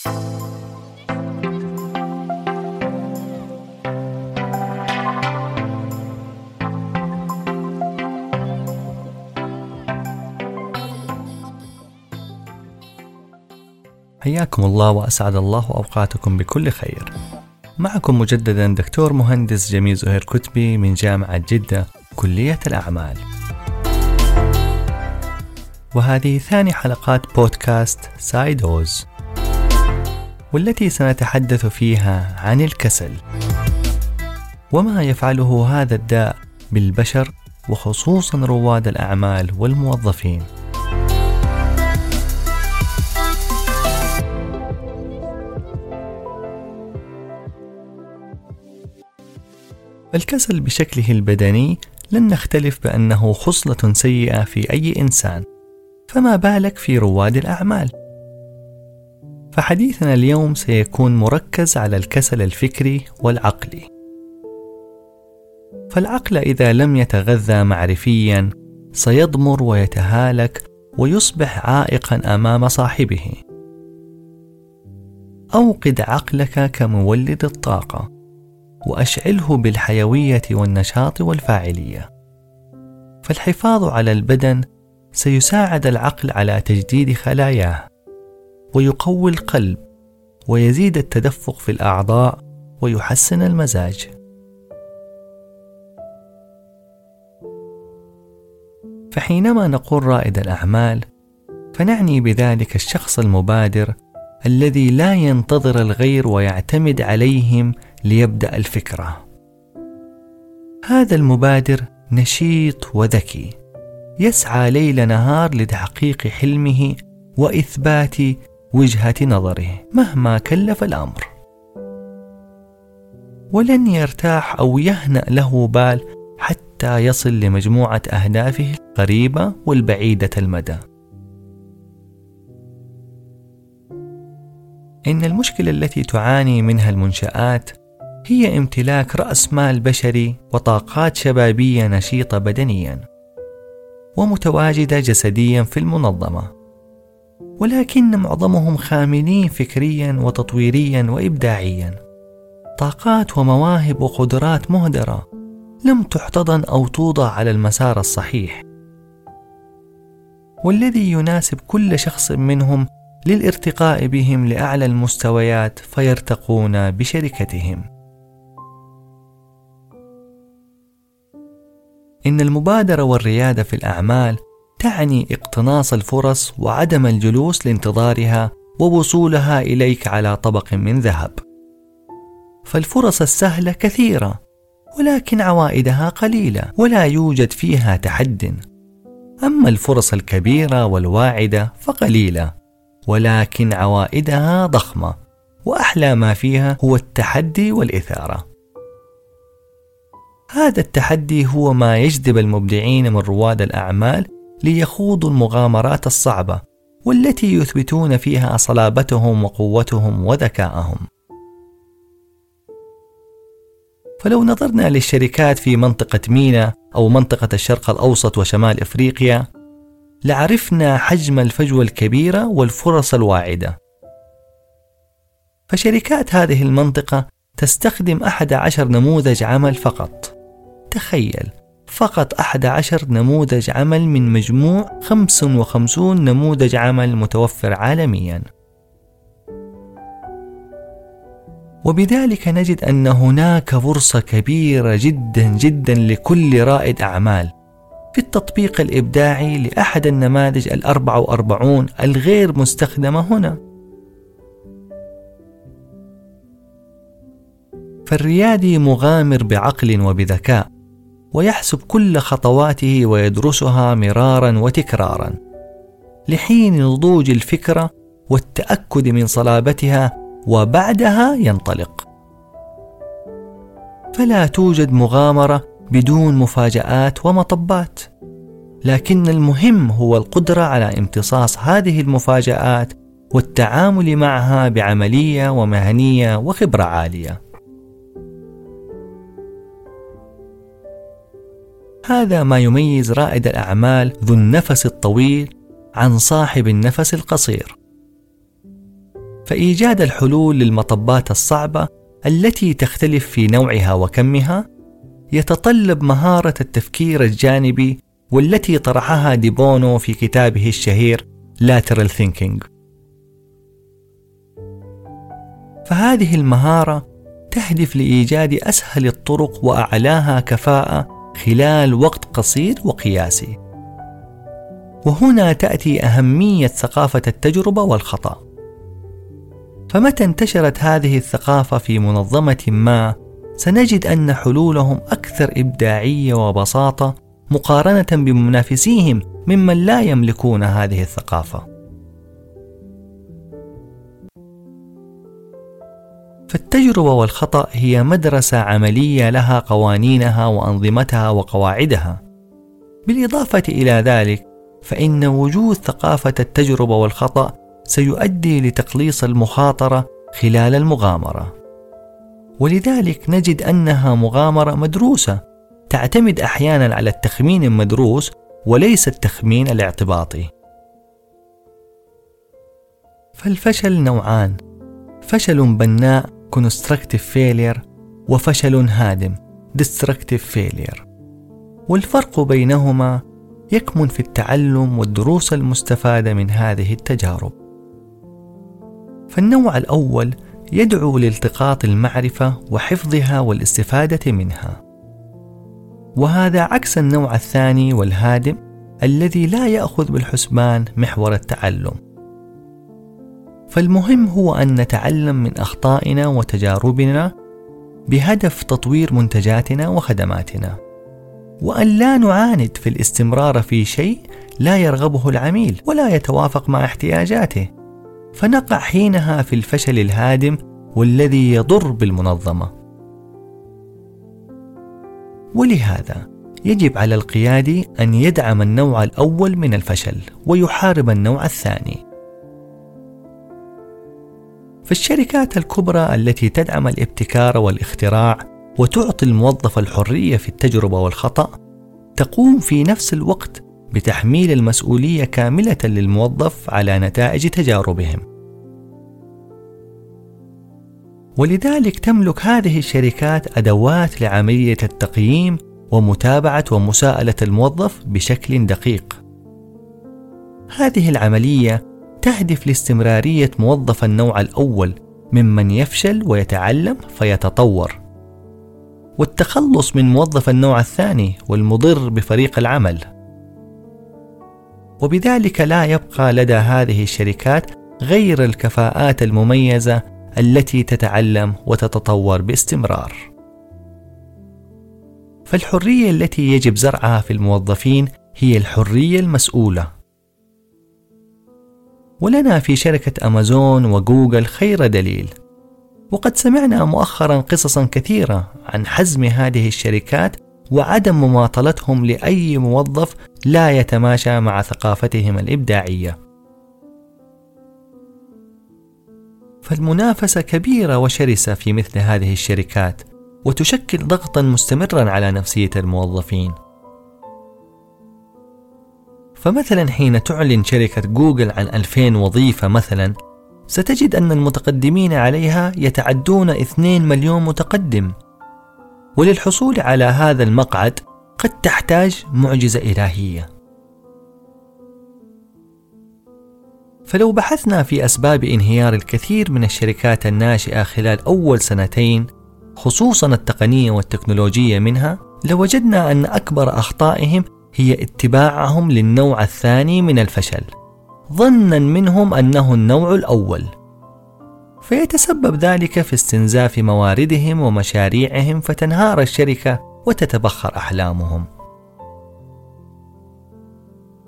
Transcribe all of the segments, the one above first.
حياكم الله وأسعد الله أوقاتكم بكل خير. معكم مجددا دكتور مهندس جميل زهير كتبي من جامعة جدة كلية الأعمال. وهذه ثاني حلقات بودكاست سايدوز. والتي سنتحدث فيها عن الكسل. وما يفعله هذا الداء بالبشر وخصوصا رواد الأعمال والموظفين. الكسل بشكله البدني لن نختلف بأنه خصلة سيئة في أي إنسان. فما بالك في رواد الأعمال؟ فحديثنا اليوم سيكون مركز على الكسل الفكري والعقلي. فالعقل إذا لم يتغذى معرفيا سيضمر ويتهالك ويصبح عائقا أمام صاحبه. أوقد عقلك كمولد الطاقة وأشعله بالحيوية والنشاط والفاعلية. فالحفاظ على البدن سيساعد العقل على تجديد خلاياه. ويقوي القلب ويزيد التدفق في الأعضاء ويحسن المزاج. فحينما نقول رائد الأعمال فنعني بذلك الشخص المبادر الذي لا ينتظر الغير ويعتمد عليهم ليبدأ الفكرة. هذا المبادر نشيط وذكي يسعى ليل نهار لتحقيق حلمه وإثبات وجهة نظره مهما كلف الأمر. ولن يرتاح أو يهنأ له بال حتى يصل لمجموعة أهدافه القريبة والبعيدة المدى. إن المشكلة التي تعاني منها المنشآت هي امتلاك رأس مال بشري وطاقات شبابية نشيطة بدنيا ومتواجدة جسديا في المنظمة. ولكن معظمهم خاملين فكريا وتطويريا وابداعيا. طاقات ومواهب وقدرات مهدرة لم تحتضن أو توضع على المسار الصحيح. والذي يناسب كل شخص منهم للارتقاء بهم لأعلى المستويات فيرتقون بشركتهم. إن المبادرة والريادة في الأعمال تعني اقتناص الفرص وعدم الجلوس لانتظارها ووصولها إليك على طبق من ذهب. فالفرص السهلة كثيرة، ولكن عوائدها قليلة ولا يوجد فيها تحد. أما الفرص الكبيرة والواعدة فقليلة، ولكن عوائدها ضخمة، وأحلى ما فيها هو التحدي والإثارة. هذا التحدي هو ما يجذب المبدعين من رواد الأعمال ليخوضوا المغامرات الصعبة والتي يثبتون فيها صلابتهم وقوتهم وذكاءهم. فلو نظرنا للشركات في منطقة مينا أو منطقة الشرق الأوسط وشمال إفريقيا لعرفنا حجم الفجوة الكبيرة والفرص الواعدة. فشركات هذه المنطقة تستخدم أحد عشر نموذج عمل فقط تخيل فقط 11 نموذج عمل من مجموع 55 نموذج عمل متوفر عالميا. وبذلك نجد أن هناك فرصة كبيرة جدا جدا لكل رائد أعمال. في التطبيق الإبداعي لأحد النماذج الأربع وأربعون الغير مستخدمة هنا. فالريادي مغامر بعقل وبذكاء. ويحسب كل خطواته ويدرسها مرارا وتكرارا. لحين نضوج الفكرة والتأكد من صلابتها وبعدها ينطلق. فلا توجد مغامرة بدون مفاجآت ومطبات. لكن المهم هو القدرة على امتصاص هذه المفاجآت والتعامل معها بعملية ومهنية وخبرة عالية. هذا ما يميز رائد الأعمال ذو النفس الطويل عن صاحب النفس القصير. فإيجاد الحلول للمطبات الصعبة التي تختلف في نوعها وكمها يتطلب مهارة التفكير الجانبي والتي طرحها ديبونو في كتابه الشهير Lateral Thinking. فهذه المهارة تهدف لإيجاد أسهل الطرق وأعلاها كفاءة خلال وقت قصير وقياسي. وهنا تأتي أهمية ثقافة التجربة والخطأ. فمتى انتشرت هذه الثقافة في منظمة ما سنجد أن حلولهم أكثر إبداعية وبساطة مقارنة بمنافسيهم ممن لا يملكون هذه الثقافة. فالتجربة والخطأ هي مدرسة عملية لها قوانينها وأنظمتها وقواعدها. بالإضافة إلى ذلك، فإن وجود ثقافة التجربة والخطأ سيؤدي لتقليص المخاطرة خلال المغامرة. ولذلك نجد أنها مغامرة مدروسة تعتمد أحيانا على التخمين المدروس وليس التخمين الاعتباطي. فالفشل نوعان فشل بناء constructive failure وفشل هادم. destructive failure. والفرق بينهما يكمن في التعلم والدروس المستفادة من هذه التجارب. فالنوع الأول يدعو لالتقاط المعرفة وحفظها والاستفادة منها. وهذا عكس النوع الثاني والهادم الذي لا يأخذ بالحسبان محور التعلم. فالمهم هو أن نتعلم من أخطائنا وتجاربنا بهدف تطوير منتجاتنا وخدماتنا. وأن لا نعاند في الاستمرار في شيء لا يرغبه العميل ولا يتوافق مع احتياجاته. فنقع حينها في الفشل الهادم والذي يضر بالمنظمة. ولهذا يجب على القيادي أن يدعم النوع الأول من الفشل ويحارب النوع الثاني. فالشركات الكبرى التي تدعم الابتكار والاختراع وتعطي الموظف الحرية في التجربة والخطأ تقوم في نفس الوقت بتحميل المسؤولية كاملة للموظف على نتائج تجاربهم. ولذلك تملك هذه الشركات أدوات لعملية التقييم ومتابعة ومساءلة الموظف بشكل دقيق. هذه العملية تهدف لاستمرارية موظف النوع الأول ممن يفشل ويتعلم فيتطور. والتخلص من موظف النوع الثاني والمضر بفريق العمل. وبذلك لا يبقى لدى هذه الشركات غير الكفاءات المميزة التي تتعلم وتتطور باستمرار. فالحرية التي يجب زرعها في الموظفين هي الحرية المسؤولة. ولنا في شركة أمازون وجوجل خير دليل وقد سمعنا مؤخرا قصصا كثيرة عن حزم هذه الشركات وعدم مماطلتهم لأي موظف لا يتماشى مع ثقافتهم الإبداعية فالمنافسة كبيرة وشرسة في مثل هذه الشركات وتشكل ضغطا مستمرا على نفسية الموظفين. فمثلا حين تعلن شركة جوجل عن 2000 وظيفة مثلا ستجد أن المتقدمين عليها يتعدون 2 مليون متقدم. وللحصول على هذا المقعد قد تحتاج معجزة إلهية. فلو بحثنا في أسباب انهيار الكثير من الشركات الناشئة خلال أول سنتين خصوصا التقنية والتكنولوجية منها لوجدنا أن أكبر أخطائهم هي اتباعهم للنوع الثاني من الفشل. ظنا منهم أنه النوع الأول. فيتسبب ذلك في استنزاف مواردهم ومشاريعهم فتنهار الشركة وتتبخر أحلامهم.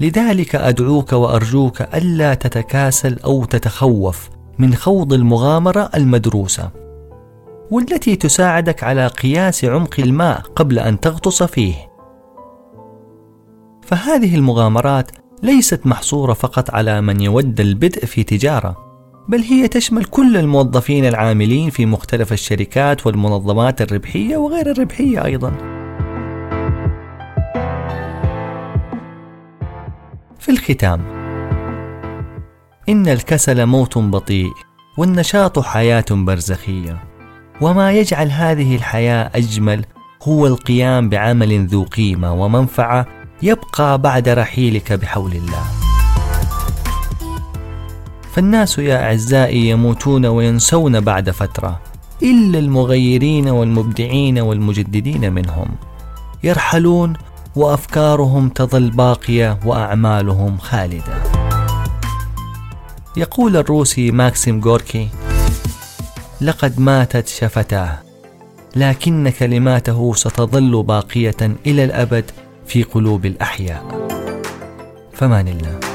لذلك أدعوك وأرجوك ألا تتكاسل أو تتخوف من خوض المغامرة المدروسة والتي تساعدك على قياس عمق الماء قبل أن تغطس فيه. فهذه المغامرات ليست محصورة فقط على من يود البدء في تجارة بل هي تشمل كل الموظفين العاملين في مختلف الشركات والمنظمات الربحية وغير الربحية أيضا. في الختام إن الكسل موت بطيء والنشاط حياة برزخية وما يجعل هذه الحياة أجمل هو القيام بعمل ذو قيمة ومنفعة يبقى بعد رحيلك بحول الله. فالناس يا أعزائي يموتون وينسون بعد فترة إلا المغيرين والمبدعين والمجددين منهم. يرحلون وأفكارهم تظل باقية وأعمالهم خالدة. يقول الروسي ماكسيم غوركي لقد ماتت شفتاه لكن كلماته ستظل باقية إلى الأبد في قلوب الأحياء. فمان الله